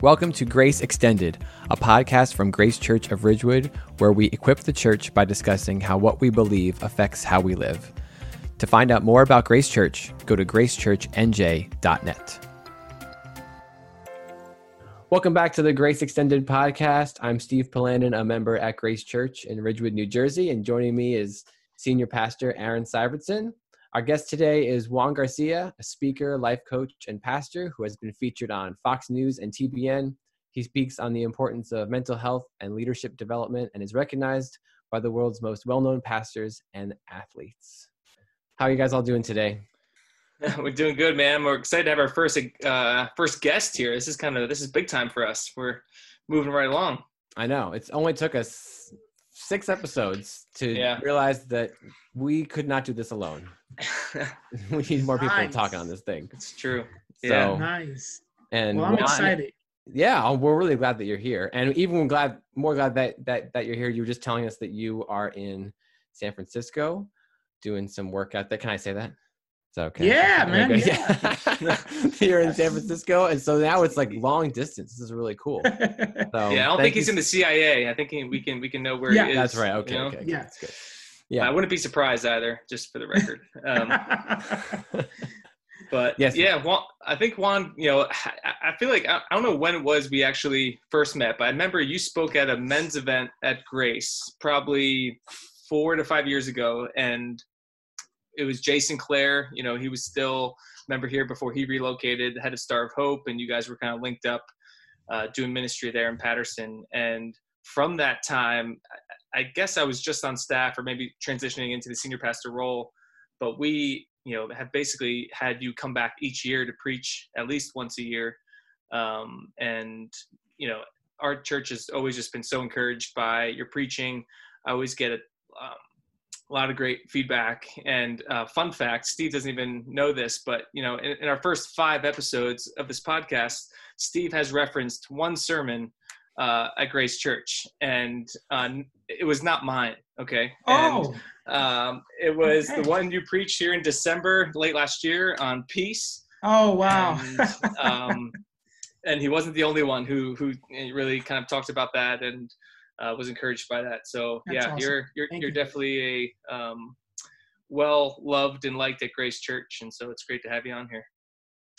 Welcome to Grace Extended, a podcast from Grace Church of Ridgewood, where we equip the church by discussing how what we believe affects how we live. To find out more about Grace Church, go to gracechurchnj.net. Welcome back to the Grace Extended podcast. I'm Steve Palandon, a member at Grace Church in Ridgewood, New Jersey, and joining me is Senior Pastor Aaron Syvertson. Our guest today is Juan Garcia, a speaker, life coach, and pastor who has been featured on Fox News and TBN. He speaks on the importance of mental health and leadership development and is recognized by the world's most well known pastors and athletes. How are you guys all doing today? We're doing good, man. We're excited to have our first uh, first guest here. This is kind of this is big time for us. We're moving right along. I know. It's only took us six episodes to yeah. realize that we could not do this alone. we need more people nice. talking on this thing. It's true. So, yeah, nice. And well, I'm excited. Yeah, we're really glad that you're here, and even glad, more glad that that that you're here. You were just telling us that you are in San Francisco, doing some work out there. Can I say that? It's okay. Yeah, man. Yeah. You're in San Francisco, and so now it's like long distance. This is really cool. So, yeah, I don't think he's in the CIA. I think he, we can we can know where yeah, he is. That's right. Okay. You know? okay. Yeah. That's good. Yeah. I wouldn't be surprised either, just for the record. Um, but yes. yeah, Juan, I think Juan, you know, I, feel like I, I, don't know when it was we actually first met, but I remember you spoke at a men's event at Grace probably four to five years ago, and it was Jason Clare. You know, he was still member here before he relocated, head of Star of Hope, and you guys were kind of linked up uh, doing ministry there in Paterson, And from that time, I guess I was just on staff or maybe transitioning into the senior pastor role, but we, you know, have basically had you come back each year to preach at least once a year. Um, and, you know, our church has always just been so encouraged by your preaching. I always get a, um, a lot of great feedback and uh, fun fact steve doesn't even know this but you know in, in, our first five episodes of this podcast steve has referenced one sermon uh, at Grace Church, and uh, it was not mine. Okay. Oh. And, um, it was okay. the one you preached here in December, late last year, on peace. Oh wow. And, um, and he wasn't the only one who who really kind of talked about that and uh, was encouraged by that. So That's yeah, awesome. you're you're Thank you're you. definitely a um, well loved and liked at Grace Church, and so it's great to have you on here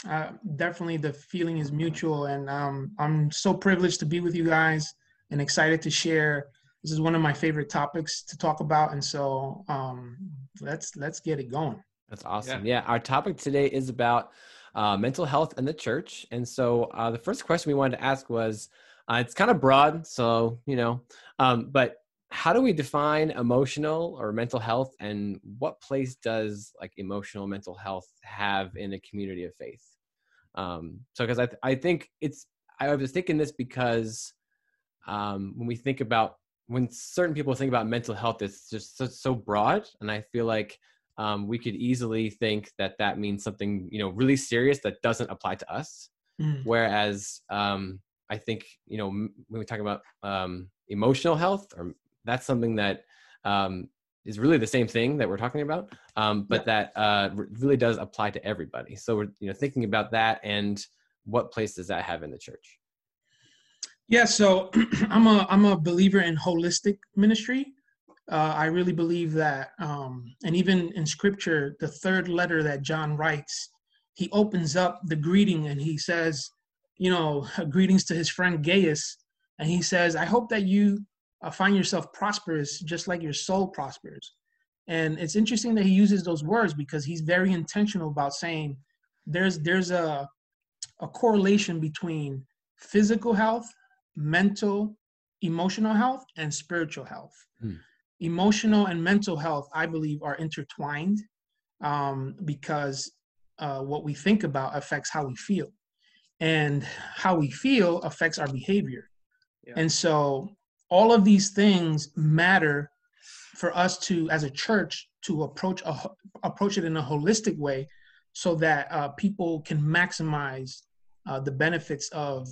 uh, definitely the feeling is mutual and um, i'm so privileged to be with you guys and excited to share this is one of my favorite topics to talk about and so um, let's let's get it going. That's awesome. Yeah, yeah our topic today is about uh, mental health and the church and so uh, the first question we wanted to ask was uh, it's kind of broad so you know um, but how do we define emotional or mental health and what place does like emotional mental health have in a community of faith? Um so because I, th- I think it's i was thinking this because um when we think about when certain people think about mental health it's just so, so broad and i feel like um, we could easily think that that means something you know really serious that doesn't apply to us mm. whereas um, i think you know when we talk about um, emotional health or that's something that um, is really the same thing that we're talking about, um, but yeah. that uh, really does apply to everybody. So we're you know thinking about that and what place does that have in the church? Yeah, so I'm a I'm a believer in holistic ministry. Uh, I really believe that, um, and even in Scripture, the third letter that John writes, he opens up the greeting and he says, you know, greetings to his friend Gaius, and he says, I hope that you uh, find yourself prosperous just like your soul prospers. And it's interesting that he uses those words because he's very intentional about saying there's there's a a correlation between physical health, mental, emotional health, and spiritual health. Hmm. Emotional and mental health, I believe, are intertwined um, because uh, what we think about affects how we feel, and how we feel affects our behavior. Yeah. And so all of these things matter for us to as a church to approach a, approach it in a holistic way so that uh, people can maximize uh, the benefits of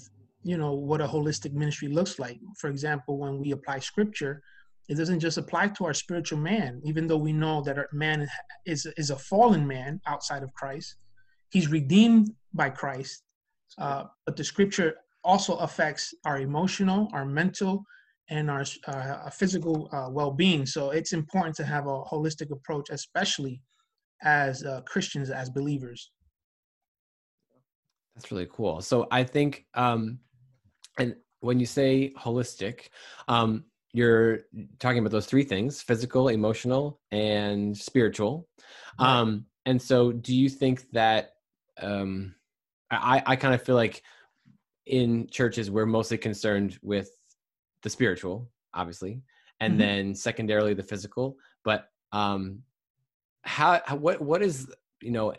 you know what a holistic ministry looks like for example when we apply scripture it doesn't just apply to our spiritual man even though we know that our man is is a fallen man outside of christ he's redeemed by christ uh, but the scripture also affects our emotional, our mental, and our uh, physical uh, well-being. So it's important to have a holistic approach, especially as uh, Christians, as believers. That's really cool. So I think, um, and when you say holistic, um, you're talking about those three things: physical, emotional, and spiritual. Um, and so, do you think that? Um, I I kind of feel like in churches we're mostly concerned with the spiritual, obviously, and mm-hmm. then secondarily the physical. But um, how, how what what is you know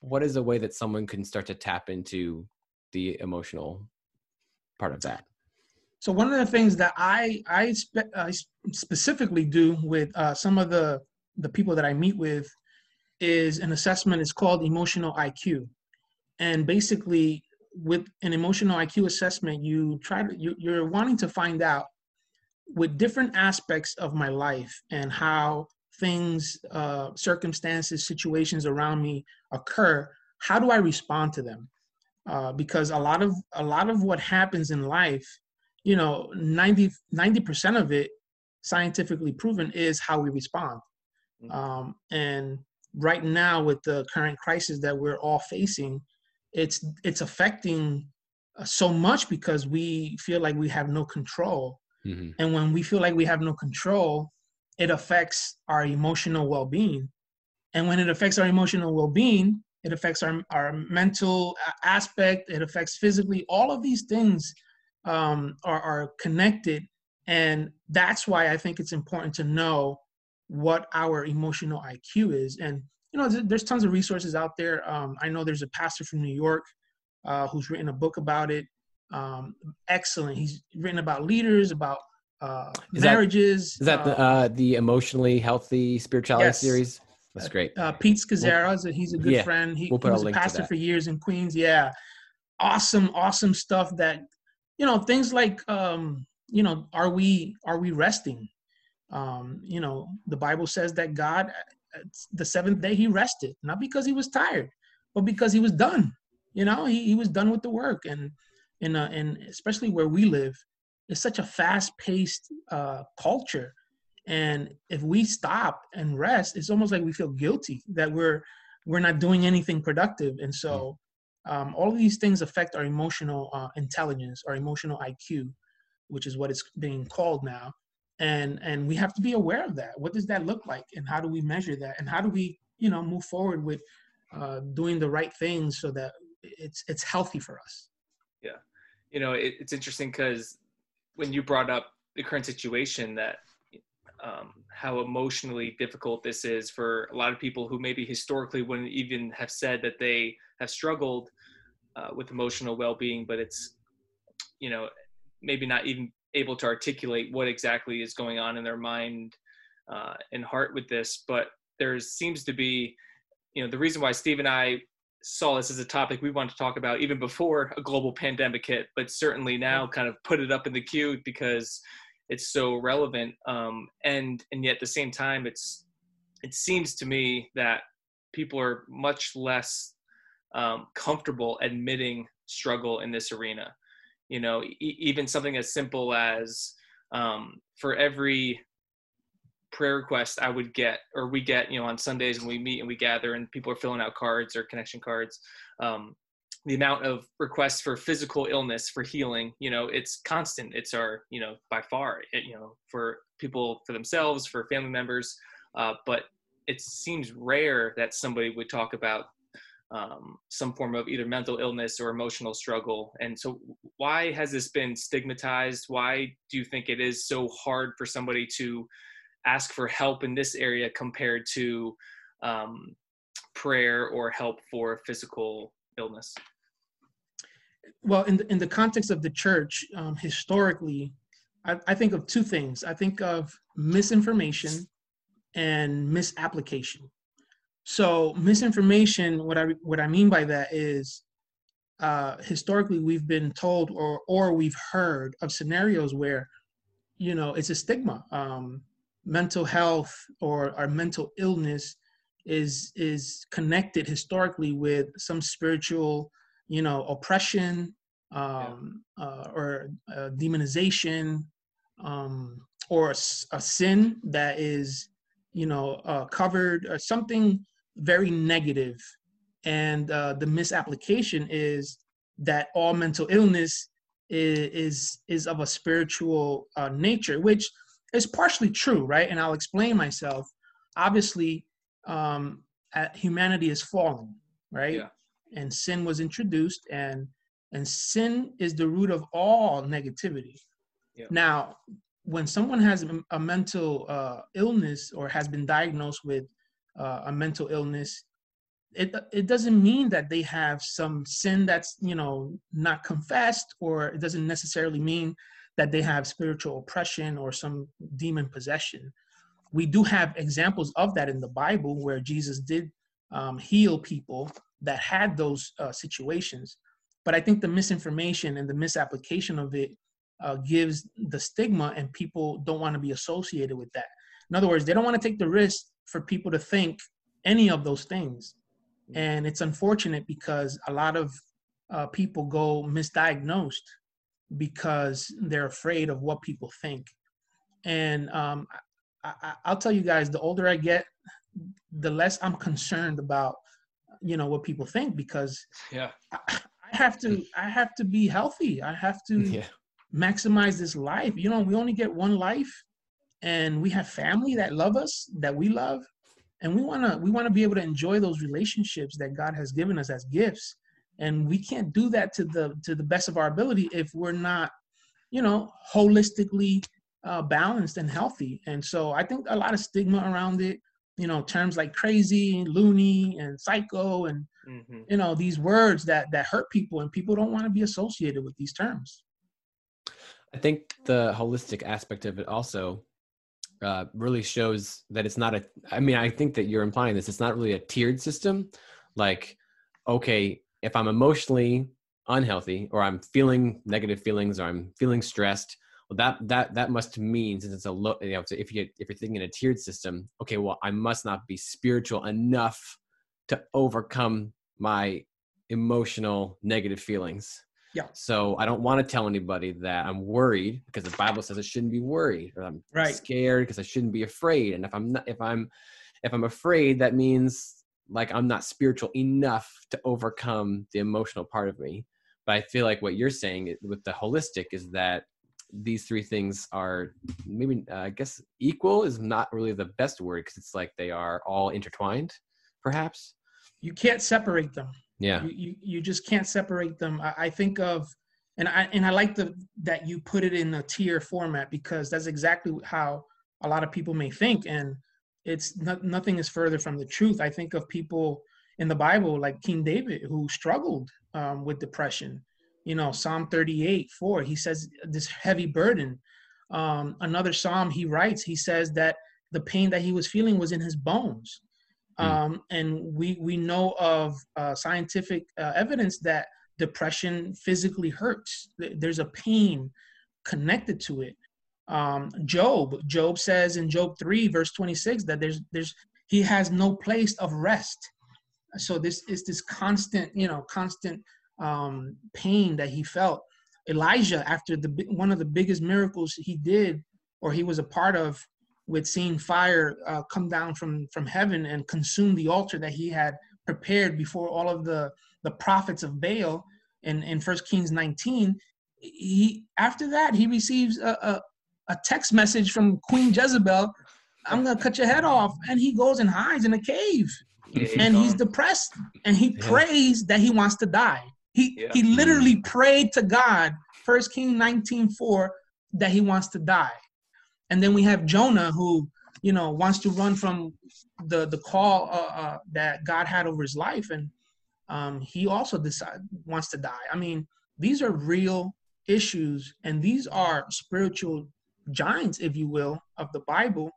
what is a way that someone can start to tap into the emotional part of that? So one of the things that I I, spe- I specifically do with uh, some of the the people that I meet with is an assessment. It's called emotional IQ, and basically with an emotional IQ assessment, you try to you, you're wanting to find out with different aspects of my life and how things, uh, circumstances, situations around me occur. How do I respond to them? Uh, because a lot of a lot of what happens in life, you know, 90 percent of it, scientifically proven, is how we respond. Mm. Um, and right now, with the current crisis that we're all facing, it's it's affecting uh, so much because we feel like we have no control mm-hmm. and when we feel like we have no control it affects our emotional well-being and when it affects our emotional well-being it affects our, our mental aspect it affects physically all of these things um, are, are connected and that's why i think it's important to know what our emotional iq is and you know, there's tons of resources out there. Um, I know there's a pastor from New York uh, who's written a book about it. Um, excellent. He's written about leaders, about uh, is marriages. That, is that uh, the, uh, the emotionally healthy spirituality yes. series? That's great. Uh, Pete we'll, he's a good yeah, friend. He, we'll he was a, pastor for years in Queens. Yeah, awesome, awesome stuff. That you know, things like um, you know, are we are we resting? Um, you know, the Bible says that God the seventh day he rested, not because he was tired, but because he was done. You know, he, he was done with the work. And in uh, and especially where we live, it's such a fast-paced uh, culture. And if we stop and rest, it's almost like we feel guilty that we're we're not doing anything productive. And so um, all of these things affect our emotional uh, intelligence, our emotional IQ, which is what it's being called now. And and we have to be aware of that. What does that look like? And how do we measure that? And how do we you know move forward with uh, doing the right things so that it's it's healthy for us? Yeah. You know it, it's interesting because when you brought up the current situation that um, how emotionally difficult this is for a lot of people who maybe historically wouldn't even have said that they have struggled uh, with emotional well-being but it's you know maybe not even able to articulate what exactly is going on in their mind uh, and heart with this. But there seems to be, you know, the reason why Steve and I saw this as a topic we wanted to talk about even before a global pandemic hit, but certainly now kind of put it up in the queue because it's so relevant. Um, and and yet at the same time, it's it seems to me that people are much less um, comfortable admitting struggle in this arena you know e- even something as simple as um, for every prayer request I would get or we get you know on Sundays when we meet and we gather and people are filling out cards or connection cards um, the amount of requests for physical illness for healing you know it's constant it's our you know by far it, you know for people for themselves for family members uh, but it seems rare that somebody would talk about um, some form of either mental illness or emotional struggle. And so, why has this been stigmatized? Why do you think it is so hard for somebody to ask for help in this area compared to um, prayer or help for physical illness? Well, in the, in the context of the church, um, historically, I, I think of two things. I think of misinformation and misapplication. So misinformation, what I what I mean by that is uh, historically we've been told or or we've heard of scenarios where you know it's a stigma. Um, mental health or our mental illness is is connected historically with some spiritual you know oppression um, yeah. uh, or uh, demonization um, or a, a, sin that is you know uh, covered or something very negative and uh, the misapplication is that all mental illness is is, is of a spiritual uh, nature which is partially true right and i'll explain myself obviously um, humanity is fallen right yeah. And sin was introduced and and sin is the root of all negativity yeah. now when someone has a, mental uh, illness or has been diagnosed with uh, a mental illness it it doesn't mean that they have some sin that's you know not confessed or it doesn't necessarily mean that they have spiritual oppression or some demon possession we do have examples of that in the bible where jesus did um, heal people that had those uh, situations. But i think the misinformation and the misapplication of it uh, gives the stigma and people don't want to be associated with that. In other words they don't want to take the risk for people to think any of those things. And it's unfortunate because a lot of uh, people go misdiagnosed because they're afraid of what people think. And um, I, i'll tell you guys the older i get the less i'm concerned about you know what people think because yeah. I, I have to i have to be healthy. I have to yeah. maximize this life. You know we only get one life and we have family that love us that we love and we want to we want to be able to enjoy those relationships that god has given us as gifts. And we can't do that to the to the best of our ability if we're not you know holistically uh, balanced and healthy. And so i think a lot of stigma around it you know terms like crazy loony and psycho and mm-hmm. you know these words that that hurt people and people don't want to be associated with these terms i think the holistic aspect of it also uh, really shows that it's not a i mean i think that you're implying this it's not really a tiered system like okay if i'm emotionally unhealthy or i'm feeling negative feelings or i'm feeling stressed well that that that must mean since it's a low you know if you if you're thinking in a tiered system okay well i must not be spiritual enough to overcome my emotional negative feelings yeah. So I don't want to tell anybody that I'm worried because the Bible says I shouldn't be worried, or I'm right. scared because I shouldn't be afraid. And if I'm not, if I'm, if I'm afraid, that means like I'm not spiritual enough to overcome the emotional part of me. But I feel like what you're saying with the holistic is that these three things are maybe uh, I guess equal is not really the best word because it's like they are all intertwined, perhaps. You can't separate them. Yeah. You, you, you just can't separate them. I, I think of, and I, and I like the, that you put it in a tier format because that's exactly how a lot of people may think. And it's not, nothing is further from the truth. I think of people in the Bible like King David who struggled um, with depression. You know, Psalm 38, 4, he says this heavy burden. Um, another Psalm he writes, he says that the pain that he was feeling was in his bones. Hmm. Um, and we we know of uh, scientific uh, evidence that depression physically hurts. There's a pain connected to it. Um, Job Job says in Job three verse twenty six that there's there's he has no place of rest. So this is this constant you know constant um, pain that he felt. Elijah after the one of the biggest miracles he did or he was a part of with seeing fire uh, come down from from heaven and consume the altar that he had prepared before all of the the prophets of Baal in in First Kings 19. He after that he receives a, a, a text message from Queen Jezebel. I'm gonna cut your head off, and he goes and hides in a cave, and he's depressed, and he yeah. prays that he wants to die. He yeah. he literally prayed to God, First King 19:4, that he wants to die and then we have Jonah who you know wants to run from the the call uh, uh, that God had over his life, and um, he also decide wants to die. I mean, these are real issues, and these are spiritual giants, if you will, of the Bible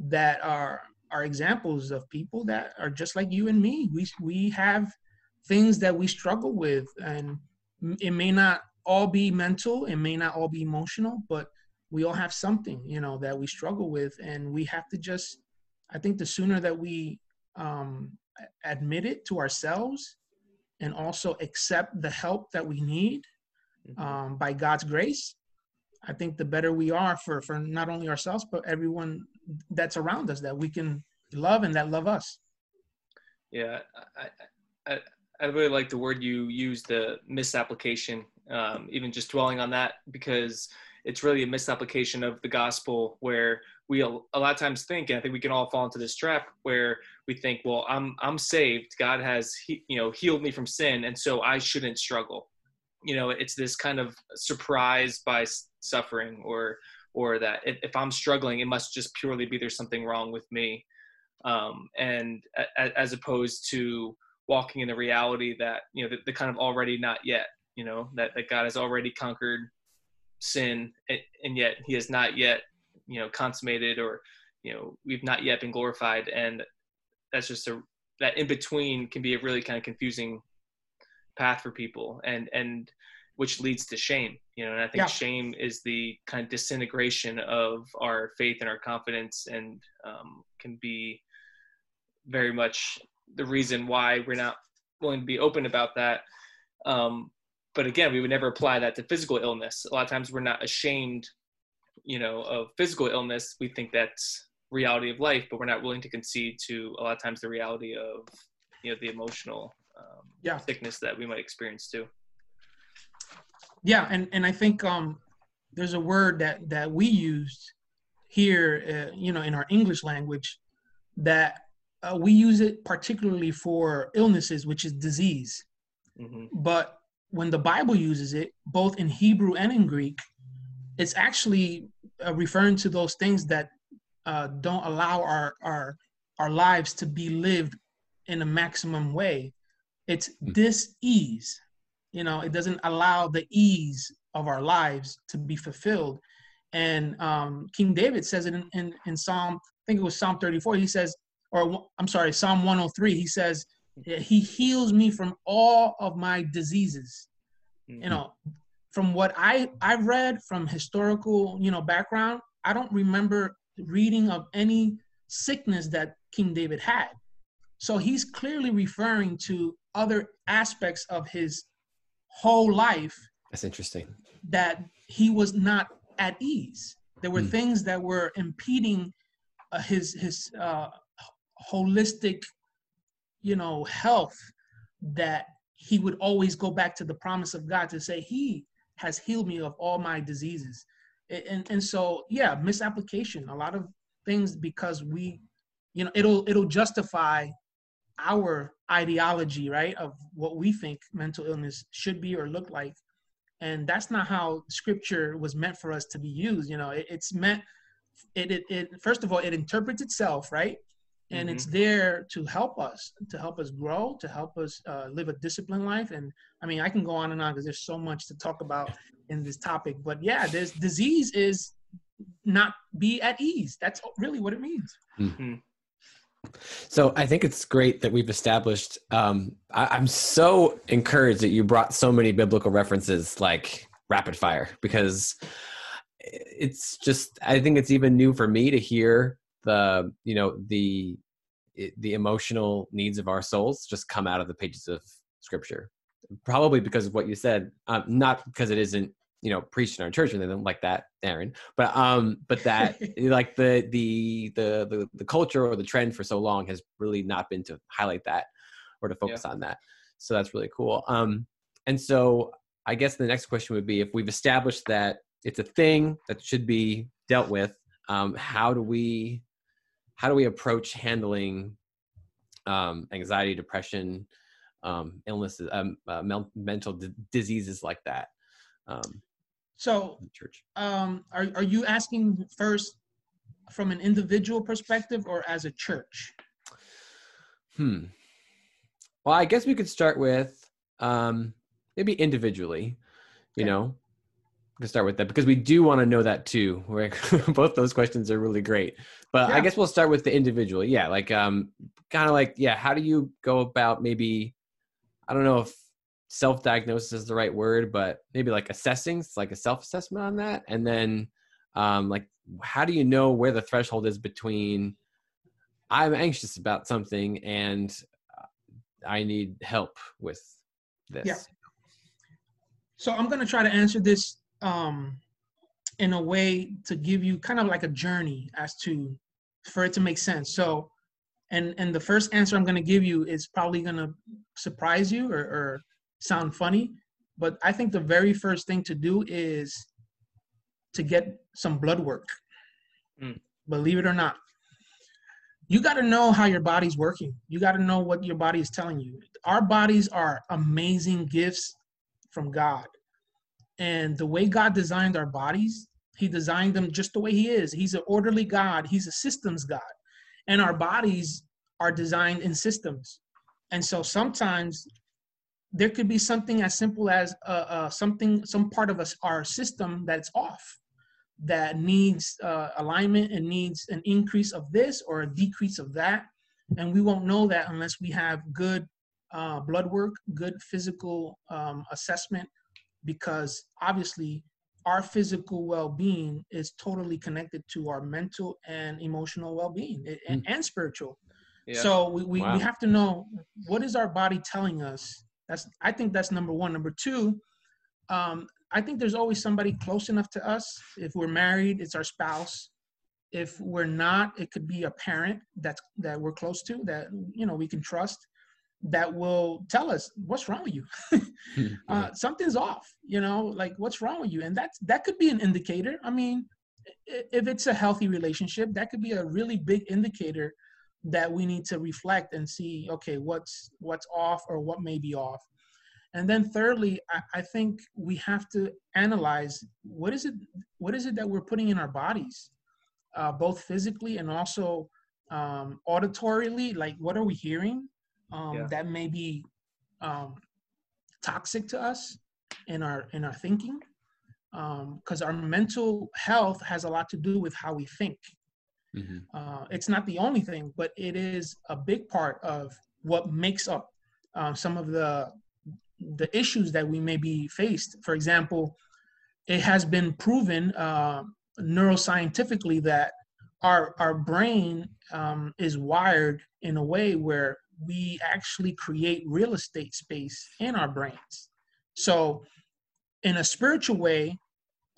that are are examples of people that are just like you and me. We we have things that we struggle with, and it may not all be mental, it may not all be emotional, but we all have something you know that we struggle with and we have to just i think the sooner that we um, admit it to ourselves and also accept the help that we need mm-hmm. um, by God's grace, I think the better we are for for not only ourselves but everyone that's around us that we can love and that love us. Yeah, I, I, I really like the word you use, the misapplication. Um, even just dwelling on that because it's really a misapplication of the gospel where we a lot of times think, and I think we can all fall into this trap where we think, well, I'm I'm saved. God has he, you know healed me from sin, and so I shouldn't struggle. You know, it's this kind of surprise by suffering, or or that if I'm struggling, it must just purely be there's something wrong with me, um, and as opposed to walking in the reality that you know the, the kind of already not yet. You know that that God has already conquered sin, and yet He has not yet you know consummated or you know we've not yet been glorified and that's just a that in between can be a really kind of confusing path for people and and which leads to shame you know and i think yeah. shame is the kind of disintegration of our faith and our confidence and um, can be very much the reason why we're not willing to be open about that. Um, but again we would never apply that to physical illness. A lot of times we're not ashamed you know of physical illness. We think that's reality of life but we're not willing to concede to a lot of times the reality of you know the emotional um, yeah. sickness that we might experience too. Yeah and and i think um there's a word that that we used here uh, you know in our english language that uh, we use it particularly for illnesses which is disease mm-hmm. but when the bible uses it both in hebrew and in greek it's actually uh, referring to those things that uh, don't allow our our our lives to be lived in a maximum way. It's hmm. this ease, you know. It doesn't allow the ease of our lives to be fulfilled. And um, King David says it in, in, in Psalm, I think it was Psalm 34. He says, or I'm sorry, Psalm 103. He says, He heals me from all of my diseases. Mm-hmm. You know, from what I I've read from historical you know background, I don't remember reading of any sickness that King David had. So he's clearly referring to other aspects of his whole life. That's interesting. That he was not at ease. There were mm. things that were impeding uh, his his uh, holistic, you know, health. That he would always go back to the promise of God to say he has healed me of all my diseases. And, and so, yeah, misapplication, a lot of things because we, you know, it'll, it'll justify our ideology, right, of what we think mental illness should be or look like. And that's not how scripture was meant for us to be used. You know, it, it's meant, it, it, it, first of all, it interprets itself, right? And mm-hmm. it's there to help us to help us grow to help us uh, live a disciplined life and i mean i can go on and on because there's so much to talk about in this topic but yeah there's disease is not be at ease that's really what it means mm-hmm. So I think it's great that we've established. Um, I, am so encouraged that you brought so many biblical references like rapid fire because it's just. I think it's even new for me to hear the you know the the emotional needs of our souls just come out of the pages of scripture. Probably because of what you said um, not because it isn't you know preached in our church or anything like that aaron but um but that like the, the the the the culture or the trend for so long has really not been to highlight that or to focus yeah. on that. So that's really cool. Um and so i guess the next question would be if we've established that it's a thing that should be dealt with um how do we how do we approach handling um, anxiety, depression, um, illnesses, um, uh, mental d- diseases like that? Um, so, church. Um, are are you asking first from an individual perspective or as a church? Hmm. Well, I guess we could start with um, maybe individually. You okay. know, to start with that because we do want to know that too. both those questions are really great. But yeah. I guess we'll start with the individual. Yeah, like um kind of like yeah, how do you go about maybe I don't know if self-diagnosis is the right word, but maybe like assessing, like a self-assessment on that and then um like how do you know where the threshold is between I'm anxious about something and uh, I need help with this. Yeah. So I'm gonna try to answer this um, in a way to give you kind of like a journey as to for it to make sense. So, and and the first answer I'm gonna give you is probably gonna surprise you or, or sound funny, but I think the very first thing to do is to get some blood work. Mm. Believe it or not, you got to know how your body's working. You got to know what your body is telling you. Our bodies are amazing gifts from God. And the way God designed our bodies, He designed them just the way He is. He's an orderly God, He's a systems God. And our bodies are designed in systems. And so sometimes there could be something as simple as uh, uh, something, some part of us, our system that's off that needs uh, alignment and needs an increase of this or a decrease of that. And we won't know that unless we have good uh, blood work, good physical um, assessment, because obviously our physical well-being is totally connected to our mental and emotional well-being and, mm. and spiritual. Yeah. So we, we, wow. we have to know what is our body telling us. That's I think that's number one. Number two, um, I think there's always somebody close enough to us. If we're married, it's our spouse. If we're not, it could be a parent that's that we're close to that you know we can trust that will tell us what's wrong with you. uh, something's off, you know, like what's wrong with you, and that's that could be an indicator. I mean, if it's a healthy relationship, that could be a really big indicator that we need to reflect and see, okay, what's what's off or what may be off. And then thirdly, I, I think we have to analyze what is it what is it that we're putting in our bodies, uh, both physically and also um, auditorily. Like, what are we hearing um, yeah. that may be um, toxic to us in our in our thinking? Because um, our mental health has a lot to do with how we think. Mm-hmm. Uh, it's not the only thing, but it is a big part of what makes up uh, some of the the issues that we may be faced. For example, it has been proven uh, neuroscientifically that our our brain um, is wired in a way where we actually create real estate space in our brains. So, in a spiritual way,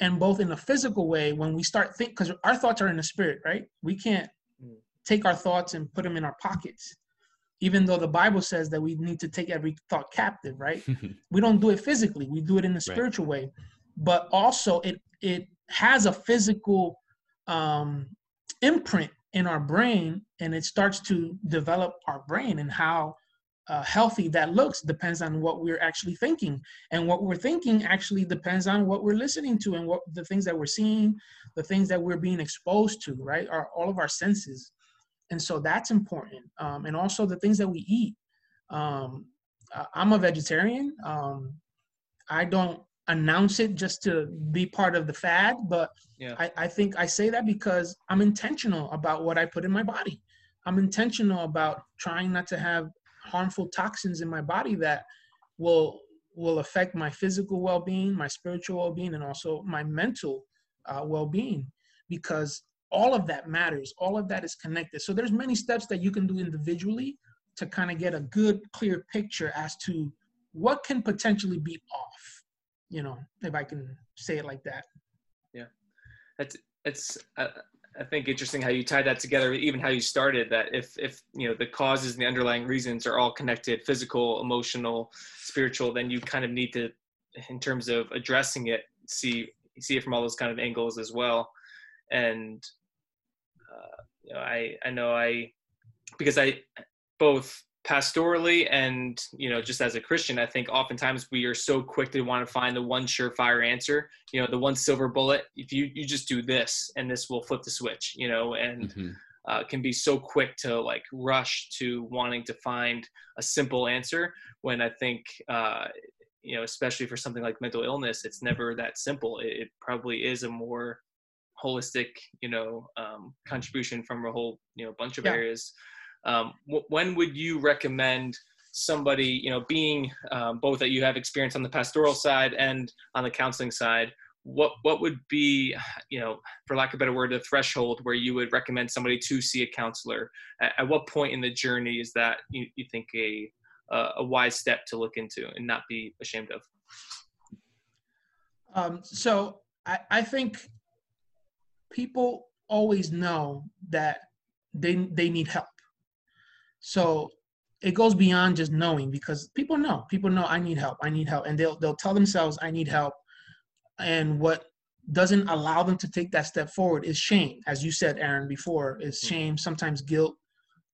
and both in a physical way, when we start think, because our thoughts are in the spirit, right? We can't mm. take our thoughts and put them in our pockets even though the bible says that we need to take every thought captive right we don't do it physically we do it in a spiritual right. way but also it it has a physical um imprint in our brain and it starts to develop our brain and how uh, healthy that looks depends on what we're actually thinking. And what we're thinking actually depends on what we're listening to and what the things that we're seeing the things that we're being exposed to right are all of our senses. And so that's important um, and also the things that we eat. Um, i'm a vegetarian um, i don't announce it just to be part of the fad but yeah. I, I think i say that because i'm intentional about what i put in my body. I'm intentional about trying not to have harmful toxins in my body that will will affect my physical well-being my spiritual well-being and also my mental uh, well-being because all of that matters. All of that is connected. So there's many steps that you can do individually to kind of get a good clear picture as to what can potentially be off you know if i can say it like that. Yeah. That's it's uh, i think interesting how you tie that together even how you started that if if you know the causes and the underlying reasons are all connected physical emotional spiritual then you kind of need to in terms of addressing it see see it from all those kind of angles as well. And uh, you know, I I know I because I both pastorally and you know just as a christian i think oftentimes we are so quick to want to find the one surefire answer you know the one silver bullet if you you just do this and this will flip the switch you know and mm-hmm. uh, can be so quick to like rush to wanting to find a simple answer when i think uh, you know especially for something like mental illness it's never that simple it, it probably is a more holistic, you know, um, contribution from a whole, you know, bunch of yeah. areas. Um, when would you recommend somebody, you know, being um, both that you have experience on the pastoral side and on the counseling side? What what would be, you know, for lack of a better word, a threshold where you would recommend somebody to see a counselor? At, at what point in the journey is that you, you think a a wise step to look into and not be ashamed of? Um, so I, I think people always know that they they need help. So it goes beyond just knowing because people know people know I need help I need help and they'll they'll tell themselves I need help. And what doesn't allow them to take that step forward is shame. As you said Aaron before is mm-hmm. shame sometimes guilt.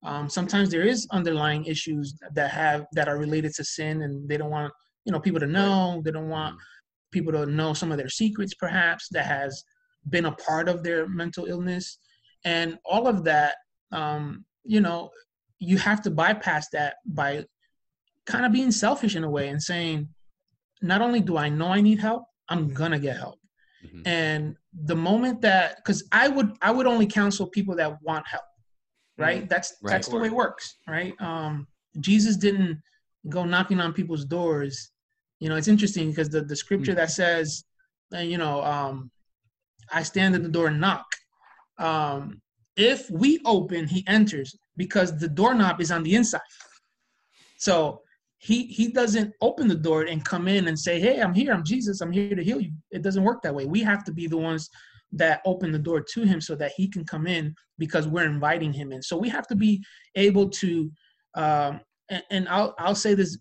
Um, sometimes there is underlying issues that have that are related to sin and they don't want you know people to know. They don't want mm-hmm. people to know some of their secrets perhaps that has been a part of their mental illness. And all of that um, you know you have to bypass that by kind of being selfish in a way and saying not only do i know i need help i'm gonna get help mm-hmm. and the moment that because i would i would only counsel people that want help right mm-hmm. that's right. that's the way it works right um jesus didn't go knocking on people's doors you know it's interesting because the, the scripture mm-hmm. that says uh, you know um i stand at the door and knock um if we open he enters because the doorknob is on the inside. So he he doesn't open the door and come in and say, "Hey, I'm here. I'm Jesus. I'm here to heal you." It doesn't work that way. We have to be the ones that open the door to him so that he can come in because we're inviting him in. So we have to be able to um, and, and I'll I'll say this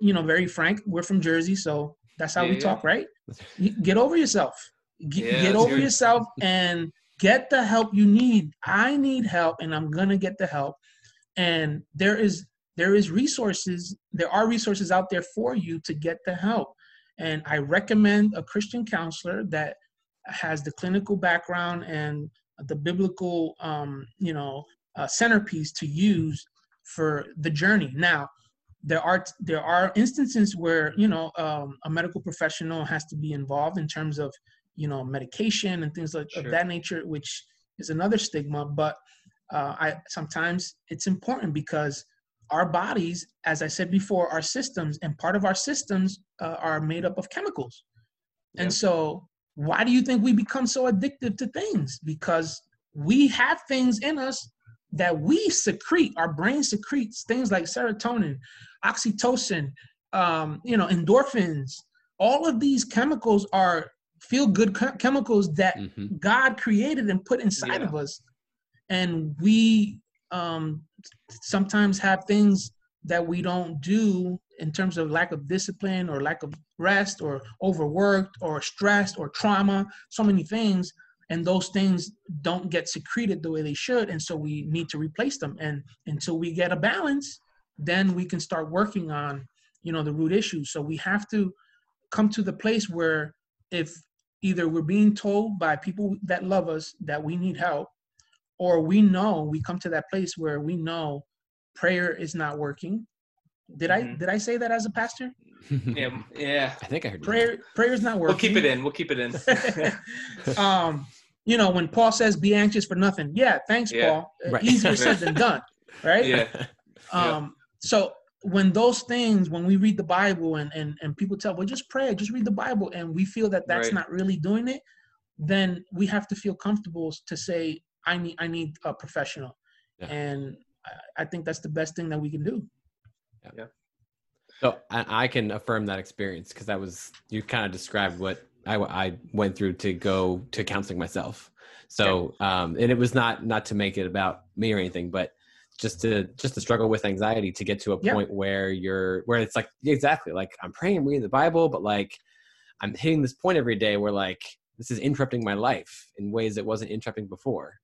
you know very frank. We're from Jersey, so that's how yeah, we talk, right? Get over yourself. Get, yeah, get over good. yourself and get the help you need. I need help and i'm gonna get the help. And there is there is resources there are resources out there for you to get the help. And i recommend a christian counselor that has the clinical background and the biblical um, you know uh, centerpiece to use for the journey. Now there are there are instances where you know um, a medical professional has to be involved in terms of you know medication and things like sure. of that nature which is another stigma but uh, i sometimes it's important because our bodies as i said before our systems and part of our systems uh, are made up of chemicals yeah. and so why do you think we become so addicted to things because we have things in us that we secrete our brain secretes things like serotonin oxytocin um, you know endorphins all of these chemicals are feel good chemicals that mm-hmm. God created and put inside yeah. of us. And we um, sometimes have things that we don't do in terms of lack of discipline or lack of rest or overworked or stressed or trauma, so many things. And those things don't get secreted the way they should. And so we need to replace them. And until we get a balance, then we can start working on, you know, the root issues. So we have to come to the place where if either we're being told by people that love us that we need help or we know we come to that place where we know prayer is not working. Did mm-hmm. i did i say that as a pastor? Yeah yeah. I think i heard prayer prayer is not working we'll keep it in we'll keep it in. Um you know when paul says be anxious for nothing yeah thanks yeah. paul. Right. easier said than done right? Yeah. Um yeah. so when those things when we read the bible and and, and people tell well just pray just read the bible and we feel that that's right. not really doing it then we have to feel comfortable to say i need i need a professional yeah. and I, I, think that's the best thing that we can do yeah, yeah. so I, I can affirm that experience because that was you kind of described what I, I went through to go to counseling myself so um and it was not not to make it about me or anything but just to just to struggle with anxiety to get to a point where you're where it's like exactly like I'm praying reading the Bible, but like I'm hitting this point every day where like this is interrupting my life in ways it wasn't interrupting before.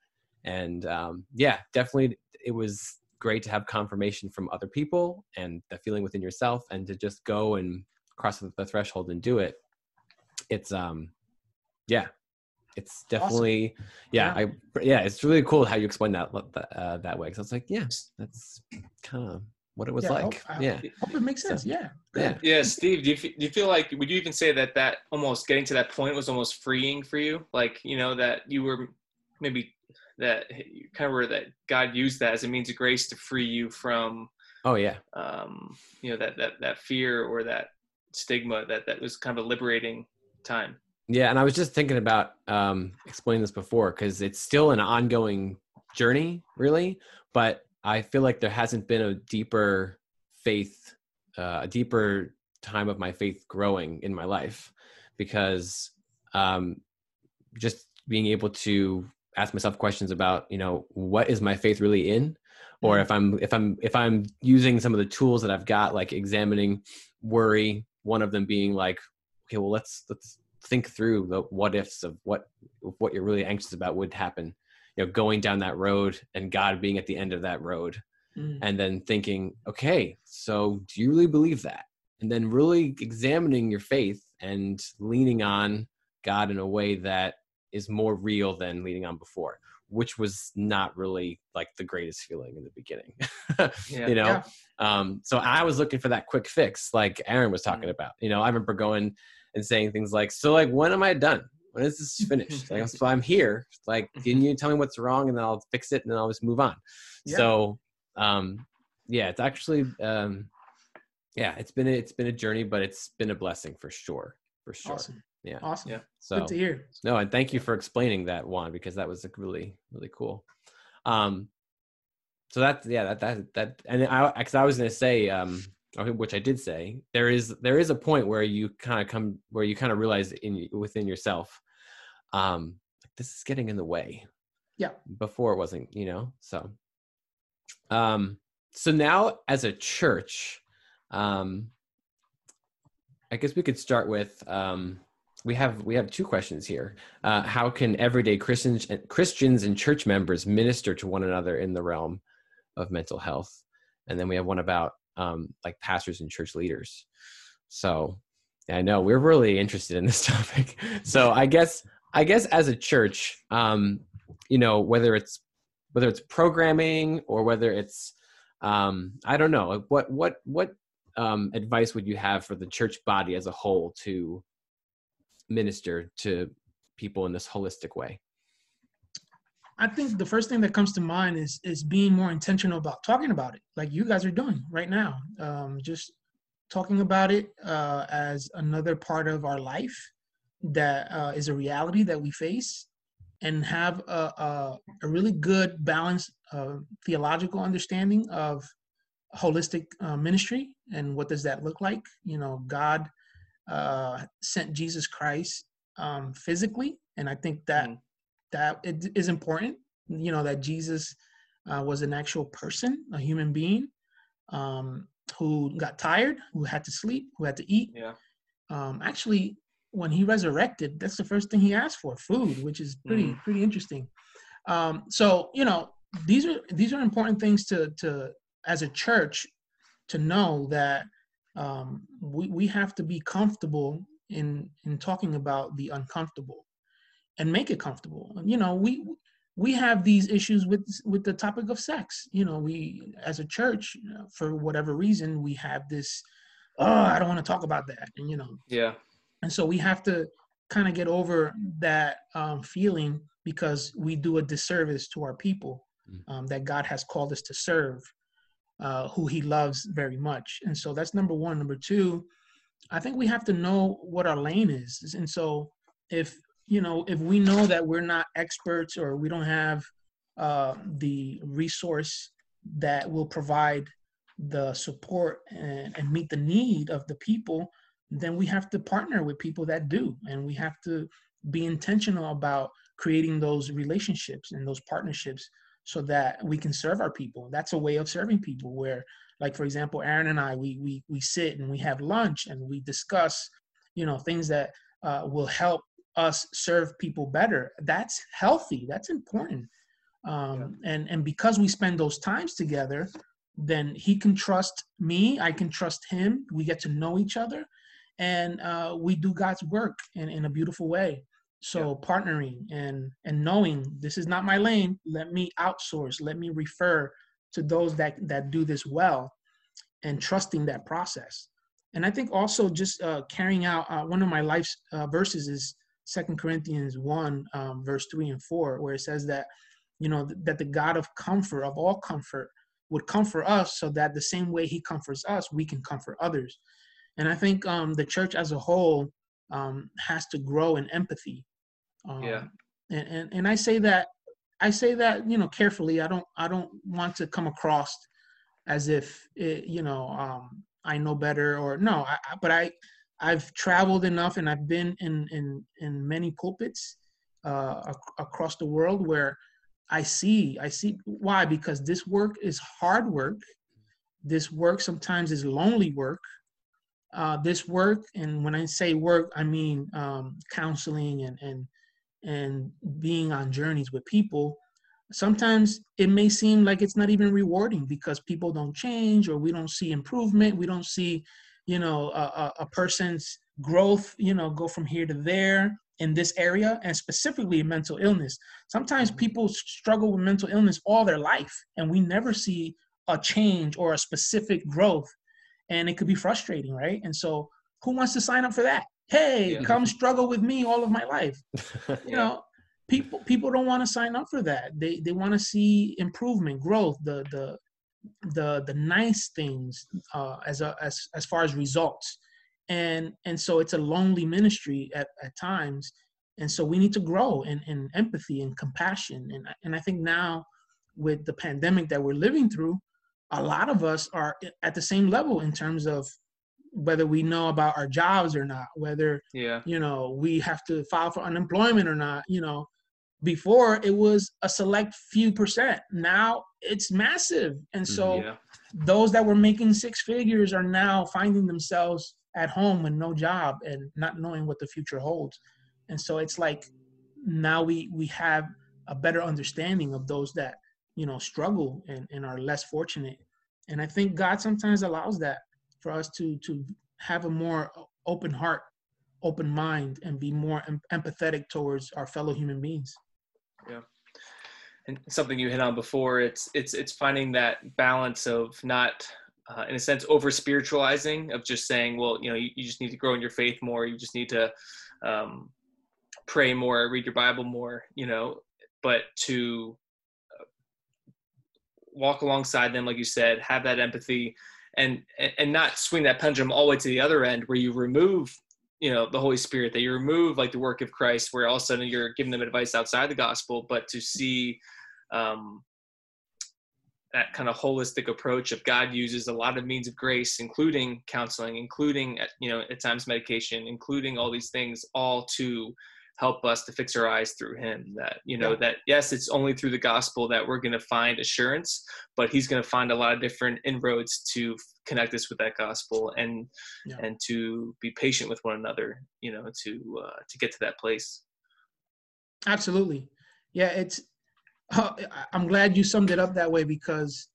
And um, yeah, definitely it was great to have confirmation from other people and the feeling within yourself and to just go and cross the threshold and do it. It's um yeah, it's definitely awesome. yeah, yeah, I yeah it's really cool how you explain that uh, that way because I was like yeah that's kind of what it was yeah, like. Hope, yeah. hope it makes sense. So, yeah. Yeah yeah Steve do you, do you feel like would you even say that that almost getting to that point was almost freeing for you? Like you know that you were maybe that you kind of were that God used that as a means of grace to free you from oh yeah. um you know that that that fear or that stigma that that was kind of a liberating time yeah, and I was just thinking about um, explaining this before because it's still an ongoing journey, really. But I feel like there hasn't been a deeper faith, uh, a deeper time of my faith growing in my life because um, just being able to ask myself questions about you know what is my faith really in or Mm. if i'm if i'm if i'm using some of the tools that i've got like examining worry one of them being like okay well let's let's think through the what ifs of what what you're really anxious about would happen you know going down that road and god being at the end of that road Mm. and then thinking okay so do you really believe that and then really examining your faith and leaning on god in a way that is more real than leaning on before which was not really like the greatest feeling in the beginning Yeah. you know Yeah. um so i was looking for that quick fix like aaron was talking Mm. about you know i remember going and saying things like so like when am i done when is this finished like so i'm here like can you tell me what's wrong and then i'll fix it and then i'll just move on Yeah. so um yeah it's actually um yeah it's been a, it's been a journey but it's been a blessing for sure for sure Awesome. yeah Awesome. Yeah. so Good to hear. no, and thank you for explaining that Juan, because that was really really cool. Um, so that's yeah that that that and I because I was gonna say um okay, which I did say there is there is a point where you kind of come where you kind of realize in within yourself um like this is getting in the way. Yeah. Before it wasn't, you know. So um so now as a church um I guess we could start with um we have we have two questions here. Uh, how can everyday Christians Christians and church members minister to one another in the realm of mental health? And then we have one about um, like pastors and church leaders. So I know we're really interested in this topic. So I guess I guess as a church, um, you know, whether it's whether it's programming or whether it's um, I don't know what what what um, advice would you have for the church body as a whole to minister to people in this holistic way? I think the first thing that comes to mind is is being more intentional about talking about it, like you guys are doing right now. Um, just talking about it uh, as another part of our life that uh, is a reality that we face, and have a, a, a really good, balanced uh, theological understanding of holistic uh, ministry and what does that look like. You know, God uh, sent Jesus Christ um, physically, and I think that Mhm. That it is important. You know that Jesus uh, was an actual person, a human being, um, who got tired, who had to sleep, who had to eat. Yeah. Um, actually, when he resurrected, that's the first thing he asked for, food, which is pretty Mhm. pretty interesting. Um, so you know these are these are important things to to as a church to know that um, we we have to be comfortable in in talking about the uncomfortable and make it comfortable. You know, we we have these issues with with the topic of sex. You know, we as a church, you know, for whatever reason, we have this. Oh, I don't want to talk about that, and you know, Yeah. and so we have to kind of get over that um, feeling because we do a disservice to our people Mm. um, that God has called us to serve, uh, who He loves very much. And so that's number one. Number two, I think we have to know what our lane is. And so if you know if we know that we're not experts or we don't have uh, the resource that will provide the support and, and meet the need of the people then we have to partner with people that do. And we have to be intentional about creating those relationships and those partnerships so that we can serve our people. That's a way of serving people where like for example aaron and i we we, we sit and we have lunch and we discuss you know things that uh, will help us serve people better. That's healthy. That's important. Um, and and because we spend those times together then he can trust me i can trust him. We get to know each other and uh, we do god's work in, in a beautiful way. So partnering and and knowing this is not my lane. Let me outsource. Let me refer to those that that do this well and trusting that process. And i think also just uh, carrying out uh, one of my life's uh, verses is second corinthians 1 um, verse 3 and 4 where it says that you know th- that the god of comfort of all comfort would comfort us so that the same way he comforts us we can comfort others. And i think um, the church as a whole um, has to grow in empathy. Um, Yeah. and, and and i say that i say that you know carefully. I don't i don't want to come across as if it, you know um, i know better or no I, I- but i I've traveled enough and I've been in in in many pulpits uh, ac- across the world where I see I see why because this work is hard work. This work sometimes is lonely work. Uh, this work, and when I say work, I mean um, counseling and and and being on journeys with people. Sometimes it may seem like it's not even rewarding because people don't change or we don't see improvement. We don't see you know a, a, person's growth you know go from here to there in this area and specifically mental illness. Sometimes mm-hmm. people struggle with mental illness all their life and we never see a change or a specific growth and it could be frustrating right? And so who wants to sign up for that? Hey yeah. come struggle with me all of my life. You know people people don't want to sign up for that. They they want to see improvement growth the the the the nice things uh, as a, as as far as results, and and so it's a lonely ministry at, at times, and so we need to grow in, in empathy and compassion, and and I think now with the pandemic that we're living through, a lot of us are at the same level in terms of whether we know about our jobs or not, whether yeah. you know we have to file for unemployment or not, you know. Before it was a select few percent. Now it's massive. And so mm-hmm, yeah. those that were making six figures are now finding themselves at home with no job and not knowing what the future holds. And so it's like now we we have a better understanding of those that you know struggle and, and are less fortunate. And I think God sometimes allows that for us to to have a more open heart, open mind, and be more em- empathetic towards our fellow human beings. Yeah. And something you hit on before it's it's it's finding that balance of not uh, in a sense over spiritualizing of just saying well you know you, you, just need to grow in your faith more. You just need to um, pray more read your bible more you know but to uh, walk alongside them like you said have that empathy and and not swing that pendulum all the way to the other end where you remove you know the holy spirit that you remove like the work of christ where all of a sudden you're giving them advice outside the gospel but to see um, that kind of holistic approach of God uses a lot of means of grace, including counseling, including you know at times medication, including all these things, all to help us to fix our eyes through Him. That you know yeah. that yes, it's only through the gospel that we're going to find assurance, but He's going to find a lot of different inroads to connect us with that gospel and yeah. and to be patient with one another. You know, to uh, to get to that place. Absolutely, yeah. It's I'm glad you summed it up that way because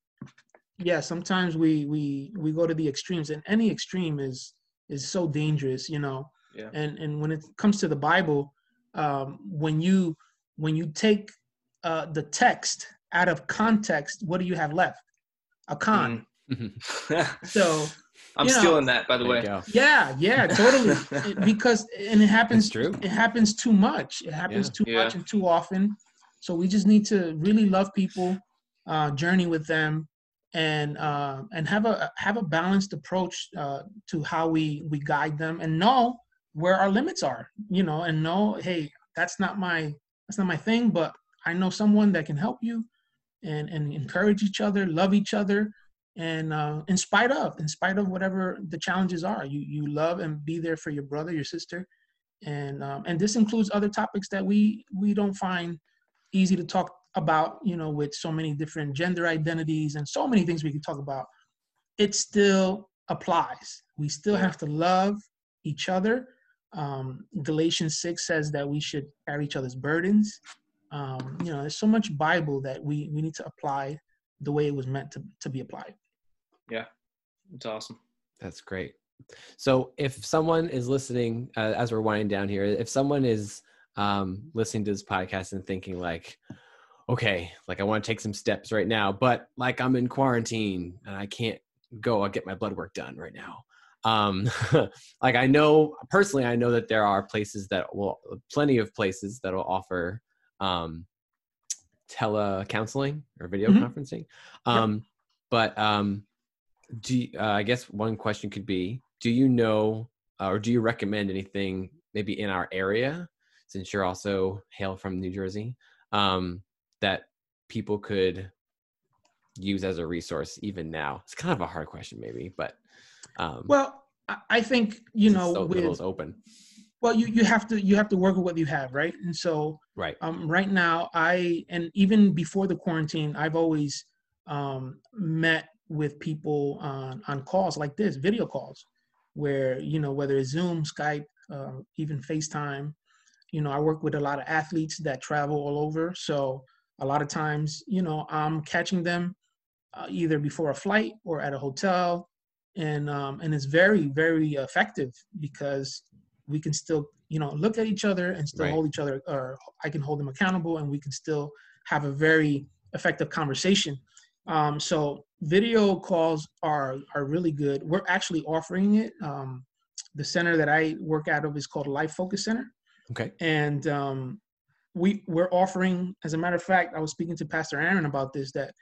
yeah, sometimes we we we go to the extremes and any extreme is is so dangerous, you know. Yeah. And and when it comes to the Bible, um, when you when you take uh, the text out of context, what do you have left? A con. Mm-hmm. so I'm you know, stealing that, by the way. Yeah, yeah, totally. because and it happens. true. It happens too much. It happens yeah. too yeah. much and too often. So we just need to really love people, uh, journey with them, and uh, and have a have a balanced approach uh, to how we we guide them and know where our limits are. You know, and know, hey, that's not my that's not my thing, but I know someone that can help you, and and encourage each other, love each other, and uh, in spite of in spite of whatever the challenges are, you you love and be there for your brother, your sister, and um, and this includes other topics that we we don't find easy to talk about, you know, with so many different gender identities and so many things we can talk about, it still applies. We still have to love each other. Um, Galatians 6 says that we should carry each other's burdens. Um, you know, there's so much Bible that we, we need to apply the way it was meant to, to be applied. Yeah, it's awesome. That's great. So if someone is listening uh, as we're winding down here, if someone is um, listening to this podcast and thinking like, okay, like I want to take some steps right now, but like I'm in quarantine and I can't go. I'll get my blood work done right now. Um, like I know personally, I know that there are places that will, plenty of places that will offer um, tele counseling or video mm-hmm. conferencing. Um, yep. But um, do you, uh, I guess one question could be, do you know uh, or do you recommend anything maybe in our area since you're also hail from New Jersey, um, that people could use as a resource even now? It's kind of a hard question, maybe, but um, well, I, think you know so with open. well you you have to you have to work with what you have right and so Right. um, right now i and even before the quarantine i've always um, met with people on on calls like this video calls where you know whether it's zoom skype uh, even facetime you know i work with a lot of athletes that travel all over so a lot of times you know i'm catching them uh, either before a flight or at a hotel and um, and it's very very effective because we can still you know look at each other and still Right. hold each other or i can hold them accountable and we can still have a very effective conversation um, so video calls are are really good we're actually offering it um, the center that i work out of is called life focus center Okay. and um, we we're offering as a matter of fact i was speaking to pastor aaron about this that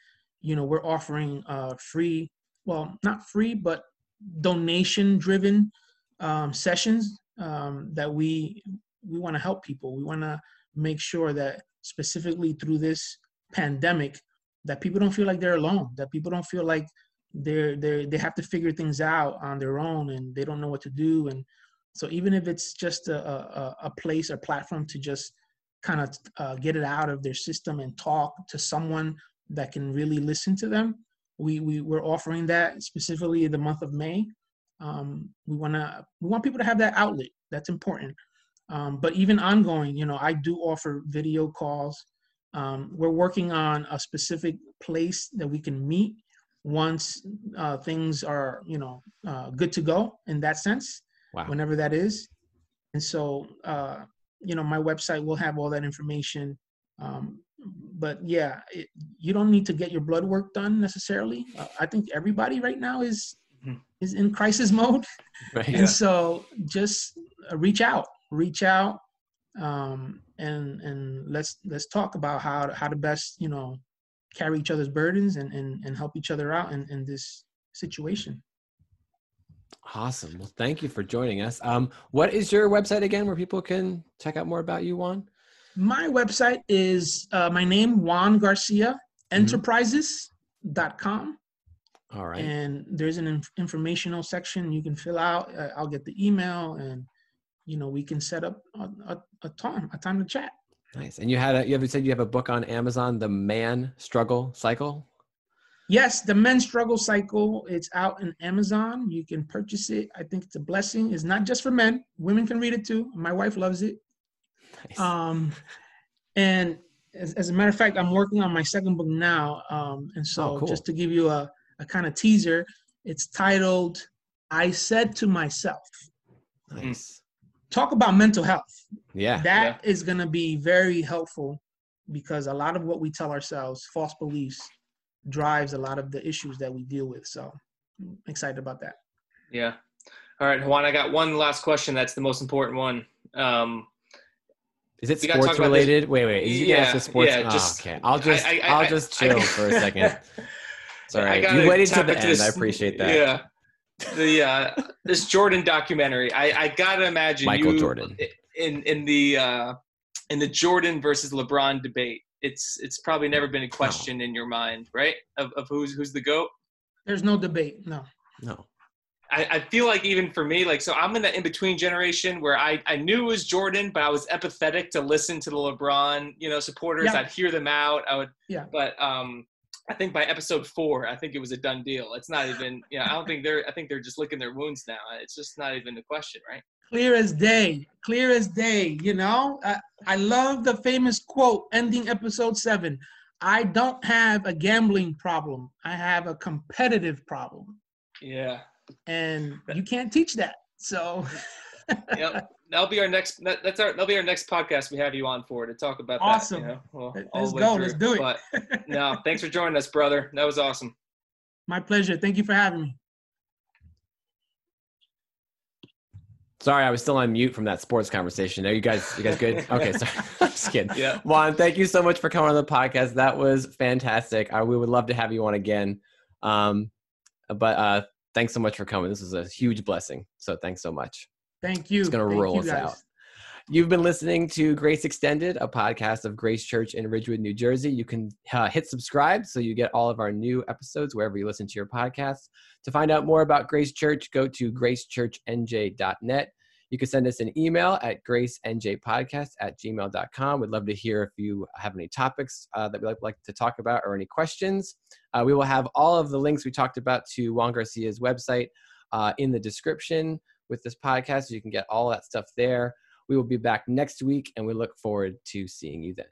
you know we're offering uh, free well not free but donation driven um, sessions um, that we we want to help people. We want to make sure that specifically through this pandemic that people don't feel like they're alone that people don't feel like they're they they have to figure things out on their own and they don't know what to do. And so even if it's just a a, a place or platform to just kind of uh, get it out of their system and talk to someone that can really listen to them we, we we're offering that specifically in the month of may. Um, we want to we want people to have that outlet. That's important. Um, but even ongoing you know i do offer video calls. Um, we're working on a specific place that we can meet once uh, things are you know uh, good to go in that sense Wow. whenever that is. And so uh, you know my website will have all that information. Um, but yeah it, you don't need to get your blood work done necessarily uh, i think everybody right now is Mhm. is in crisis mode Right. Yeah. and so just uh, reach out reach out um, and and let's let's talk about how to, how to best you know carry each other's burdens and and, and help each other out in, in this situation Awesome. Well, thank you for joining us. Um, what is your website again where people can check out more about you, Juan? My website is uh, my name juan garcia enterprises.com All right. and there's an inf- informational section you can fill out. Uh, i'll get the email and you know we can set up a, a, a time a time to chat. Nice. And you had a, you ever said you have a book on Amazon, The Man Struggle Cycle? yes the men's struggle cycle. It's out in amazon. You can purchase it. I think it's a blessing. It's not just for men. Women can read it too. My wife loves it Nice. um and as, as a matter of fact i'm working on my second book now um and so Oh, cool. just to give you a, a kind of teaser it's titled i said to myself nice. talk about mental health Yeah. That is going to be very helpful because a lot of what we tell ourselves false beliefs drives a lot of the issues that we deal with so I'm excited about that Yeah. All right, Juan. I got one last question. That's the most important one. Um, Is it We sports related? Wait, wait. Is you Yeah, the sports? yeah, oh, okay. I'll just I- I- I, will I- just I- chill for a second. Sorry, I You waited to the end. this- I appreciate that. Yeah. The uh, this Jordan documentary. I, I gotta imagine Michael you, Jordan. in in the uh, in the Jordan versus LeBron debate. It's it's probably never been a question in your mind, right? Of of who's who's the goat. there's no debate no No. I, I feel like even for me, like so I'm in that in between generation where I, I knew it was Jordan, but I was empathetic to listen to the LeBron, you know, supporters. Yeah. I'd hear them out. I would Yeah. but um I think by episode four, I think it was a done deal. It's not even you know, I don't think they're I think they're just licking their wounds now. It's just not even a question, right? clear as day clear as day you know I, I love the famous quote ending episode seven i don't have a gambling problem i have a competitive problem Yeah. And you can't teach that so Yep. That'll be our next that, that's our that'll be our next podcast we have you on for to talk about Awesome. that. You know, well, Let's all the way go, through. let's do it. But no, thanks for joining us, brother. That was awesome. my pleasure thank you for having me Sorry, I was still on mute from that sports conversation. Are you guys you guys good? Okay, sorry. I'm just kidding. Yeah. Juan, thank you so much for coming on the podcast. That was fantastic. I, we would love to have you on again. Um, but uh, thanks so much for coming. This is a huge blessing. So thanks so much. thank you It's gonna roll us guys. out. You've been listening to Grace Extended, a podcast of Grace Church in Ridgewood, New Jersey. You can uh, hit subscribe so you get all of our new episodes wherever you listen to your podcasts. To find out more about Grace Church, go to gracechurchnj.net. You can send us an email at gracenjpodcast at gmail.com. We'd love to hear if you have any topics uh, that we'd like, like, to talk about or any questions. Uh, we will have all of the links we talked about to Juan Garcia's website uh, in the description with this podcast. So you can get all that stuff there. We will be back next week, and we look forward to seeing you then.